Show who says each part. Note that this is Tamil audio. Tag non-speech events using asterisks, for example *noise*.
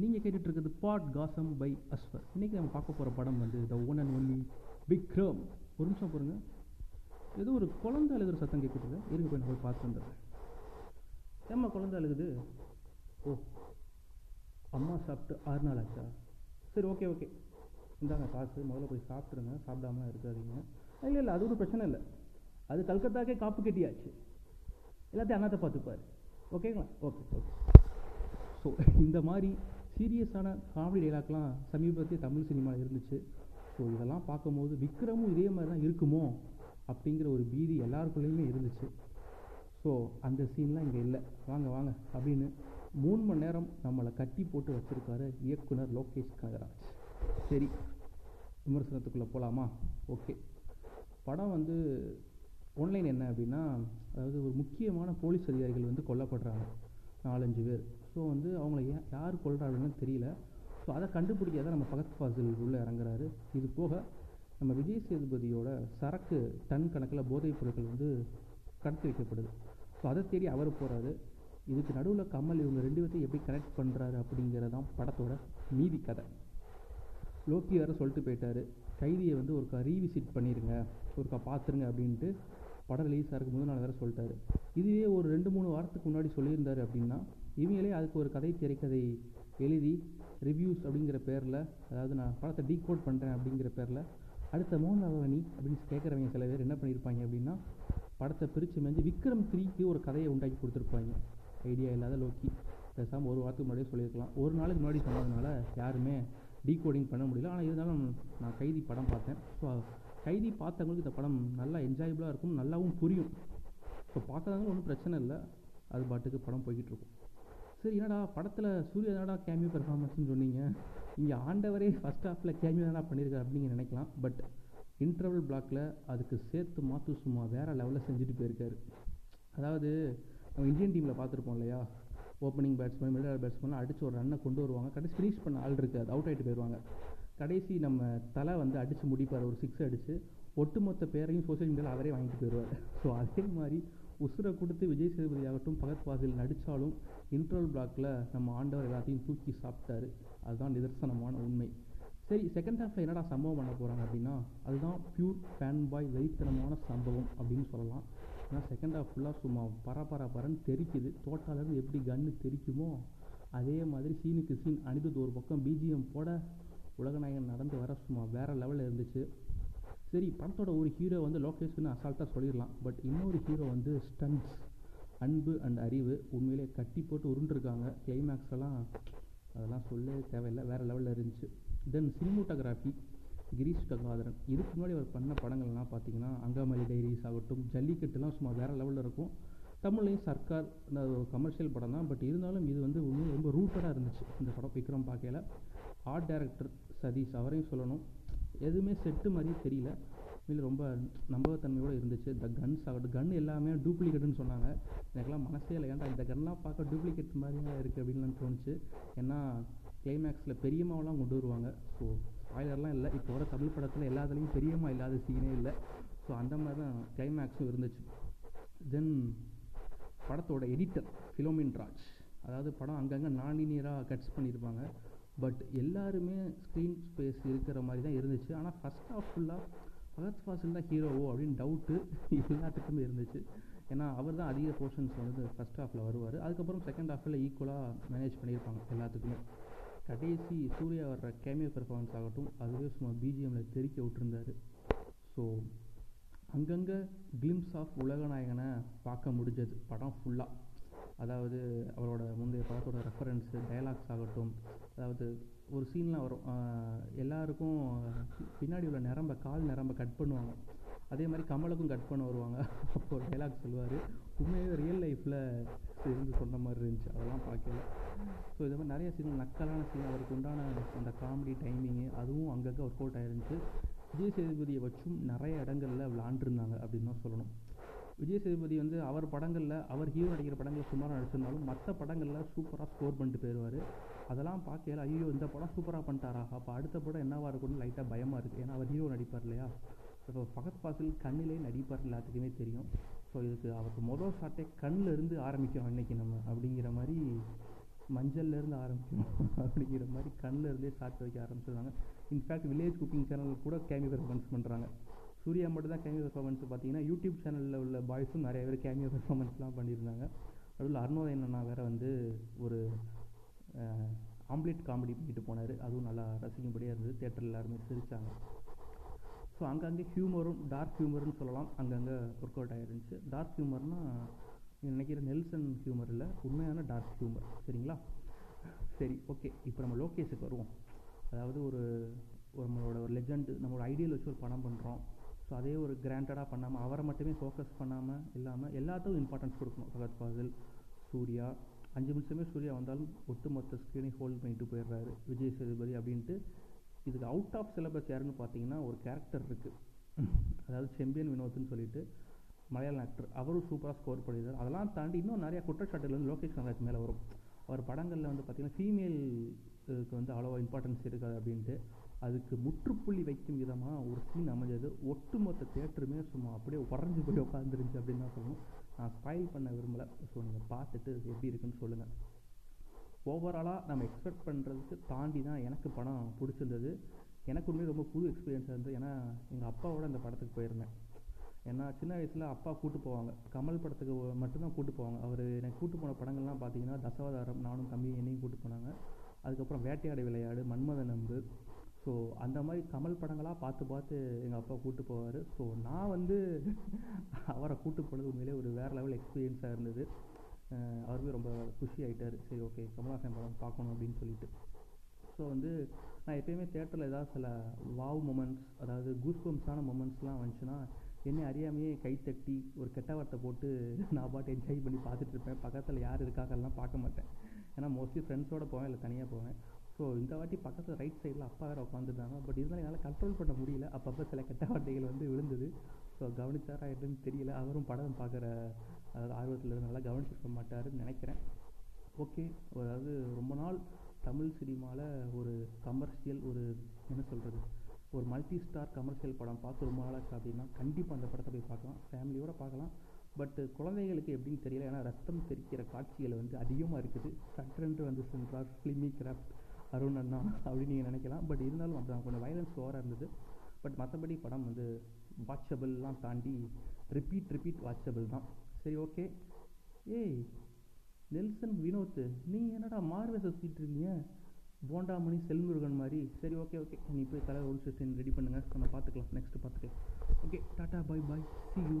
Speaker 1: நீங்கள் கேட்டுட்டு இருக்கிறது பாட் காசம் பை அஸ்வர். இன்றைக்கி நம்ம பார்க்க போகிற படம் வந்து the one and only Vikram. ஒரு நிமிஷம் பாருங்க ஏதோ ஒரு குழந்தை அழுகிற சத்தம் கேட்குதுங்க. இருங்க போய் நான் போய் பார்த்து வந்துடுறேன். ஏம்மா குழந்தை அழுகுது? ஓ அம்மா சாப்பிட்டு ஆறு நாள் ஆச்சா? சரி ஓகே ஓகே இந்தாங்க காசு. முதல்ல போய் சாப்பிட்ருங்க சாப்பிடாமலாம் இருக்காதீங்க. இல்லை இல்லை அது ஒன்றும் பிரச்சனை இல்லை. அது கல்கத்தாக்கே காப்பு கட்டியாச்சு. எல்லாத்தையும் அண்ணாத்த பார்த்துப்பார். ஓகேங்களா ஓகே ஓகே ஸோ இந்த மாதிரி சீரியஸான காமெடி டைலாக்லாம் சமீபத்திய தமிழ் சினிமாவில் இருந்துச்சு. ஸோ இதெல்லாம் பார்க்கும்போது விக்ரமும் இதே மாதிரி தான் இருக்குமோ அப்படிங்கிற ஒரு பீதி எல்லாருக்குள்ளேயுமே இருந்துச்சு. ஸோ அந்த சீன்லாம் இங்கே இல்லை. வாங்க வாங்க அப்படின்னு மூணு மணி நேரம் நம்மளை கட்டி போட்டு வச்சுருக்காரு இயக்குனர் லோகேஷ் கனகராஜ். சரி விமர்சனத்துக்குள்ளே போகலாமா ஓகே படம் வந்து ஒன்லைன் என்ன அப்படின்னா அதாவது ஒரு முக்கியமான போலீஸ் அதிகாரிகள் வந்து கொல்லப்படுறாங்க. நாலஞ்சு பேர். ஸோ வந்து அவங்கள ஏன் யார் கொள்கிறாங்கன்னு தெரியல. ஸோ அதை கண்டுபிடிக்க தான் நம்ம பகத் ஃபாசில் உள்ளே இறங்குறாரு. இது போக நம்ம விஜய் சேதுபதியோட சரக்கு டன் கணக்கில் போதைப் பொருட்கள் வந்து கடத்தி வைக்கப்படுது. ஸோ அதை தேடி அவர் போகிறாரு இதுக்கு நடுவில் கமல் இவங்க ரெண்டு பேர்த்தையும் எப்படி கனெக்ட் பண்ணுறாரு அப்படிங்கிறதான் படத்தோட மீதி கதை. லோக்கி வேறு சொல்லிட்டு போயிட்டாரு. கைதியை வந்து ஒருக்கா ரீவிசிட் பண்ணிடுங்க ஒருக்கா பார்த்துருங்க அப்படின்ட்டு படம் ரிலீஸ் ஆகிறதுக்கு முதல் நாள் வேறு சொல்லிட்டாரு. இதுவே ஒரு ரெண்டு மூணு வாரத்துக்கு முன்னாடி சொல்லியிருந்தாரு அப்படின்னா இவங்களே அதுக்கு ஒரு கதை திரைக்கதை எழுதி ரிவ்யூஸ் அப்படிங்கிற பேரில் அதாவது நான் படத்தை டீகோட் பண்ணுறேன் அப்படிங்கிற பேரில் அடுத்த மோகன்லாவணி அப்படின்னு கேட்குறவங்க சில பேர் என்ன பண்ணியிருப்பாங்க அப்படின்னா படத்தை பிரித்து மேஞ்சு விக்ரம் த்ரீக்கு ஒரு கதையை உண்டாக்கி கொடுத்துருப்பாங்க. ஐடியா இல்லாத லோக்கி. பேசாமல் ஒரு வாரத்துக்கு முன்னாடியே சொல்லியிருக்கலாம். ஒரு நாளுக்கு முன்னாடி சொன்னதுனால யாருமே டீகோடிங் பண்ண முடியல. ஆனால் இருந்தாலும் நான் கைதி படம் பார்த்தேன். ஸோ கைதி பார்த்தவங்களுக்கு இந்த படம் நல்லா என்ஜாயபுளாக இருக்கும் நல்லாவும் புரியும். ஸோ பார்க்காதவங்களும் ஒன்றும் பிரச்சனை இல்லை. அது பாட்டுக்கு படம் போய்கிட்டு இருக்கும். சரி என்னடா படத்தில் சூர்யா என்னடா கேமியோ பெர்ஃபார்மன்ஸ்னு சொன்னீங்க. இங்கே ஆண்டவரே ஃபஸ்ட் ஹாஃபில் கேமியோ தானே பண்ணியிருக்காரு அப்படின்னு நினைக்கலாம். பட் இன்டர்வல் பிளாக்கில் அதுக்கு சேர்த்து மாற்று சும்மா வேறு லெவலில் செஞ்சுட்டு போயிருக்காரு. அதாவது நம்ம இந்தியன் டீமில் பார்த்துருப்போம் இல்லையா? Opening batsman middle order batsman அடித்து ஒரு ரன்னை கொண்டு வருவாங்க. கடைசி ஃபினிஷ் பண்ண ஆள் இருக்காது அவுட் ஆகிட்டு போயிடுவாங்க கடைசி நம்ம தலை வந்து அடித்து முடிப்பார் ஒரு சிக்ஸ் அடித்து ஒட்டுமொத்த பேரையும் சோஷியல் மீடியாவில் அவரே வாங்கிட்டு போயிடுவார் ஸோ அதே மாதிரி உசுரை கொடுத்து விஜய் சேதுபதி ஆகட்டும் பகத் வாசில் நடித்தாலும் இன்ட்ரல் பிளாக்கில் நம்ம ஆண்டவர் எல்லாத்தையும் தூக்கி சாப்பிட்டாரு. அதுதான் நிதர்சனமான உண்மை. சரி செகண்ட் ஹாஃபில் என்னடா சம்பவம் பண்ண போகிறாங்க அப்படின்னா அதுதான் பியூர் ஃபேன் பாய் வெறித்தனமான சம்பவம் அப்படின்னு சொல்லலாம். ஏன்னா செகண்ட் ஹாஃப் ஃபுல்லாக சும்மா பர பர பரன்னு தெரிக்குது. தோட்டாலேருந்து எப்படி கன்று தெரிக்குமோ அதே மாதிரி சீனுக்கு சீன் அனிருத் ஒரு பக்கம் பிஜிஎம் போட உலகநாயகன் நடந்து வர சும்மா வேறு லெவலில் இருந்துச்சு. சரி படத்தோட ஒரு ஹீரோ வந்து லோகேஷ்னு அசால்ட்டாக சொல்லிடலாம். பட் இன்னொரு ஹீரோ வந்து ஸ்டன்ஸ் அன்பு அண்ட் அறிவு உண்மையிலே கட்டி போட்டு உருண்டுருக்காங்க. கிளைமேக்ஸ் எல்லாம் அதெல்லாம் சொல்லவே தேவையில்லை. வேறு லெவலில் இருந்துச்சு. Then cinematography Girish Gangadharan. இதுக்கு முன்னாடி அவர் பண்ண படங்கள்லாம் பார்த்தீங்கன்னா அங்காமலி டைரிஸ் ஆகட்டும் ஜல்லிக்கட்டுலாம் சும்மா வேறு லெவலில் இருக்கும். தமிழ்லையும் சர்க்கார் இந்த கமர்ஷியல் படம் தான். பட் இருந்தாலும் இது வந்து உண்மையாக ரொம்ப ரூட்டடாக இருந்துச்சு. இந்த படம் விக்ரம் பார்க்கையில் ஆர்ட் டைரக்டர் சதீஷ் அவரையும் சொல்லணும். எதுவுமே செட்டு மாதிரியே தெரியல. இல்லை ரொம்ப நம்பகத்தன்மையோடு இருந்துச்சு. த கன்ஸ் ஆகட்டும் கன் எல்லாமே டூப்ளிகேட்டுன்னு சொன்னாங்க. எனக்கெல்லாம் மனசே இல்லை. ஏன்டா இந்த கன்லாம் பார்க்க டூப்ளிகேட் மாதிரியாக இருக்குது அப்படின்னு தோணுச்சு. ஏன்னா கிளைமேக்ஸில் பெரியம்மாவெல்லாம் கொண்டு வருவாங்க. ஸோ ஸ்பாய்லர்லாம் இல்லை. இப்போ வர தமிழ் படத்தில் எல்லாத்துலேயும் பெரியம்மா இல்லாத சீனே இல்லை. ஸோ அந்த மாதிரி தான் கிளைமேக்ஸும் இருந்துச்சு. தென் படத்தோட எடிட்டர் ஃபிலோமின் ராஜ் அதாவது படம் அங்கங்கே நான்லீனியராக கட்ஸ் பண்ணியிருப்பாங்க. பட் எல்லாருமே ஸ்க்ரீன் ஸ்பேஸ் இருக்கிற மாதிரி தான் இருந்துச்சு. ஆனால் ஃபஸ்ட் ஆஃப் ஃபுல்லாக ஃபகத் ஃபாசில் தான் ஹீரோவோ அப்படின்னு டவுட்டு எல்லாத்துக்குமே இருந்துச்சு. ஏன்னா அவர் தான் அதிக போர்ஷன்ஸ் வந்து ஃபஸ்ட் ஹாஃபில் வருவார். அதுக்கப்புறம் செகண்ட் ஹாஃபில் ஈக்குவலாக மேனேஜ் பண்ணியிருப்பாங்க எல்லாத்துக்குமே. கடைசி சூர்யா வர்ற கேமியோ பெர்ஃபார்மன்ஸ் ஆகட்டும் அதுவே சும்மா பிஜிஎம்மில் தெரிக்க விட்டுருந்தாரு. ஸோ அங்கங்கே கிளிம்ஸ் ஆஃப் உலகநாயகனை பார்க்க முடிஞ்சது. படம் ஃபுல்லாக அதாவது அவரோட முந்தைய படத்தோட ரெஃபரன்ஸு டைலாக்ஸ் ஆகட்டும் அதாவது ஒரு சீன்லாம் வரும். எல்லாருக்கும் பின்னாடி உள்ள நிரம்ப கால் நிரம்ப கட் பண்ணுவாங்க. அதே மாதிரி கமலுக்கும் கட் பண்ண வருவாங்க. அப்போ ஒரு டைலாக் சொல்லுவார். உண்மையாகவே ரியல் லைஃப்பில் இருந்து சொன்ன மாதிரி இருந்துச்சு. அதெல்லாம் பார்க்கல. ஸோ இது மாதிரி நிறைய சீன் நக்கலான சீன் அவருக்கு உண்டான அந்த காமெடி டைமிங்கு அதுவும் அங்கங்கே ஒர்க் அவுட் ஆயிருந்துச்சு. விஜய் சேதுபதியை வச்சும் நிறைய இடங்களில் விளாண்டுருந்தாங்க அப்படின்னு தான் சொல்லணும். விஜய் சேதுபதி வந்து அவர் படங்களில் அவர் ஹீரோ நடிக்கிற படங்களில் சுமாராக நடிச்சிருந்தாலும் மற்ற படங்களில் சூப்பராக ஸ்கோர் பண்ணிட்டு போயிடுவார் அதெல்லாம் பார்க்கல ஐயோ இந்த படம் சூப்பராக பண்ணிட்டாரா? அப்போ அடுத்த படம் என்னவாக இருக்கும்னு லைட்டாக பயமாக இருக்குது ஏன்னா அவர் ஹீரோ நடிப்பார் இல்லையா? இப்போ பகத் பாசில் கண்ணிலே நடிப்பார் எல்லாத்துக்குமே தெரியும். ஸோ இதுக்கு அவருக்கு மொதல் ஷாட்டே கண்ணில் இருந்து ஆரம்பிக்கும் அன்னைக்கு நம்ம. அப்படிங்கிற மாதிரி மஞ்சள்லேருந்து ஆரம்பிக்கும் *laughs* அப்படிங்கிற மாதிரி கண்ணில் இருந்தே ஸ்டார்ட் வைக்க ஆரம்பிச்சிருந்தாங்க in fact village cooking channel கூட கேமி பர்ஃபார்மன்ஸ் பண்ணுறாங்க சூர்யா மட்டும் தான் கேமியோ பெர்ஃபார்மன்ஸ் பார்த்தீங்கன்னா யூடியூப் சேனலில் உள்ள பாய்ஸும் நிறைய பேர் கேமியோ பெர்ஃபார்மன்ஸ்லாம் பண்ணியிருந்தாங்க. அதில் அருணோதயன் அண்ணா வேறு வந்து ஒரு ஆம்லேட் காமெடி பண்ணிட்டு போனார். அதுவும் நல்லா ரசிக்கும்படியாக இருந்தது. தேட்டரில் எல்லாருமே சிரித்தாங்க ஸோ அங்கங்கே ஹியூமரும் டார்க் ஹியூமர்னு சொல்லலாம். அங்கங்கே ஒர்க் அவுட் ஆகிருந்துச்சு டார்க் ஹியூமர்னால் நினைக்கிற நெல்சன் ஹியூமர் இல்லை உண்மையான டார்க் ஹியூமர் சரிங்களா? சரி ஓகே இப்போ நம்ம லோகேஷுக்கு வருவோம். அதாவது ஒரு ஒரு நம்மளோட ஒரு லெஜண்ட் நம்மளோட ஐடியல் வச்சு ஒரு படம் பண்ணுறோம் ஸோ அதே ஒரு கிராண்டடாக பண்ணாமல் அவரை மட்டுமே ஃபோக்கஸ் பண்ணாமல் இல்லாமல் எல்லாத்துக்கும் இம்பார்ட்டன்ஸ் கொடுக்கணும். ஃபகத் ஃபாசில் சூர்யா அஞ்சு நிமிஷமே சூர்யா வந்தாலும் ஒட்டுமொத்த ஸ்க்ரீனை ஹோல்ட் பண்ணிட்டு போயிடுறாரு. விஜய் சேதுபதி அப்படின்ட்டு இதுக்கு அவுட் ஆஃப் சிலபஸ் யாருன்னு பார்த்தீங்கன்னா ஒரு கேரக்டர் இருக்குது அதாவது செம்பியன் வினோத்னு சொல்லிட்டு மலையாள ஆக்டர் அவரும் சூப்பராக ஸ்கோர் பண்ணியிருந்தார் அதெல்லாம் தாண்டி இன்னும் நிறையா குற்றச்சாட்டுகள் வந்து லோகேஷ் கனராஜ் மேலே வரும். அவர் படங்களில் வந்து பார்த்திங்கன்னா ஃபீமேலுக்கு வந்து அவ்வளோவா இம்பார்ட்டன்ஸ் இருக்காது அப்படின்ட்டு அதுக்கு முற்றுப்புள்ளி வைக்கும் விதமாக ஒரு சீன் அமைஞ்சது. ஒட்டுமொத்த தேட்டருமே சும்மா அப்படியே உடஞ்சி போய் உட்காந்துருந்துச்சு அப்படின்னு தான் சொல்லணும். நான் ஸ்பாயில் பண்ண விரும்பலை. ஸோ நீங்கள் பார்த்துட்டு எப்படி இருக்குன்னு சொல்லுங்கள் ஓவராலாக நம்ம எக்ஸ்பெக்ட் பண்ணுறதுக்கு தாண்டி தான் எனக்கு படம் பிடிச்சிருந்தது. எனக்கு உண்மையே ரொம்ப புது எக்ஸ்பீரியன்ஸாக இருந்தது. ஏன்னா எங்கள் அப்பாவோட அந்த படத்துக்கு போயிருந்தேன். ஏன்னா சின்ன வயசில் அப்பா கூட்டு போவாங்க. கமல் படத்துக்கு மட்டும்தான் கூட்டு போவாங்க. அவர் எனக்கு கூட்டு போன படங்கள்லாம் பார்த்தீங்கன்னா தசாவதாரம் நானும் தம்பி என்னையும் கூட்டு போனாங்க. அதுக்கப்புறம் வேட்டையாடு விளையாடு மன்மத நம்பு ஸோ அந்த மாதிரி கமல் படங்களாக பார்த்து பார்த்து எங்கள் அப்பா கூட்டு போவார். ஸோ நான் வந்து *laughs* அவரை கூட்டு போனது உண்மையிலே ஒரு வேறு லெவல் எக்ஸ்பீரியன்ஸாக இருந்தது. அவருமே ரொம்ப குஷி ஆகிட்டார் சரி ஓகே கமல்ஹாசன் படம் பார்க்கணும் அப்படின்னு சொல்லிட்டு. ஸோ வந்து நான் எப்பயுமே தேட்டரில் ஏதாவது சில வாவ் மூமெண்ட்ஸ் அதாவது கூஸ்பம்ஸான மூமெண்ட்ஸ்லாம் வந்துச்சுன்னா என்னை அறியாமையே கைத்தட்டி ஒரு கெட்ட வார்த்தை போட்டு *laughs* நான் பாட்டு என்ஜாய் பண்ணி பார்த்துட்டு இருப்பேன். பக்கத்தில் யார் இருக்காங்கலாம் பார்க்க மாட்டேன். ஏன்னா மோஸ்ட்லி ஃப்ரெண்ட்ஸோடு போவேன் இல்லை தனியாக போவேன். ஸோ இந்த வாட்டி பக்கத்தில் ரைட் சைடில் அப்பா வேறு உட்காந்துருந்தாங்க பட் இருந்தாலும் என்னால் கண்ட்ரோல் பண்ண முடியல. அப்பப்போ சில கெட்ட வார்த்தைகள் வந்து விழுந்தது. ஸோ கவனிச்சாரா என்னன்னு தெரியல. அவரும் படம் பார்க்குற அதாவது ஆர்வத்தில் இருந்து நல்லா கவனிச்சிருக்க மாட்டாருன்னு நினைக்கிறேன். ஓகே அதாவது ரொம்ப நாள் தமிழ் சினிமாவில் ஒரு கமர்ஷியல் ஒரு என்ன சொல்கிறது ஒரு மல்டி ஸ்டார் கமர்ஷியல் படம் பார்த்து ரொம்ப நாளாச்சு அப்படின்னா கண்டிப்பாக அந்த படத்தை போய் பார்க்கலாம். ஃபேமிலியோடு பார்க்கலாம். பட்டு குழந்தைகளுக்கு எப்படின்னு தெரியல. ஏன்னா ரத்தம் தெரிக்கிற காட்சிகள் வந்து அதிகமாக இருக்குது. சட்டென்று வந்து சென்றார். ஃபிலிமி கிராஃப்ட் அருண் அண்ணா அப்படின்னு நீங்கள் நினைக்கலாம். பட் இருந்தாலும் அதுதான் கொஞ்சம் வயலன்ஸ் ஓவராக இருந்தது. பட் மற்றபடி படம் வந்து வாட்சபிள்லாம் தாண்டி ரிப்பீட் ரிப்பீட் வாட்சபிள் தான். சரி ஓகே ஏய் நெல்சன் வினோத் நீங்கள் என்னடா மார்வே சுற்றிட்டு இருக்கீங்க? போண்டாமணி செல்முருகன் மாதிரி. சரி ஓகே ஓகே நீ போய் தலை ஒரு ரெடி பண்ணுங்கள் நம்ம பார்த்துக்கலாம். நெக்ஸ்ட்டு பார்த்துக்கலாம் okay tata bye bye see you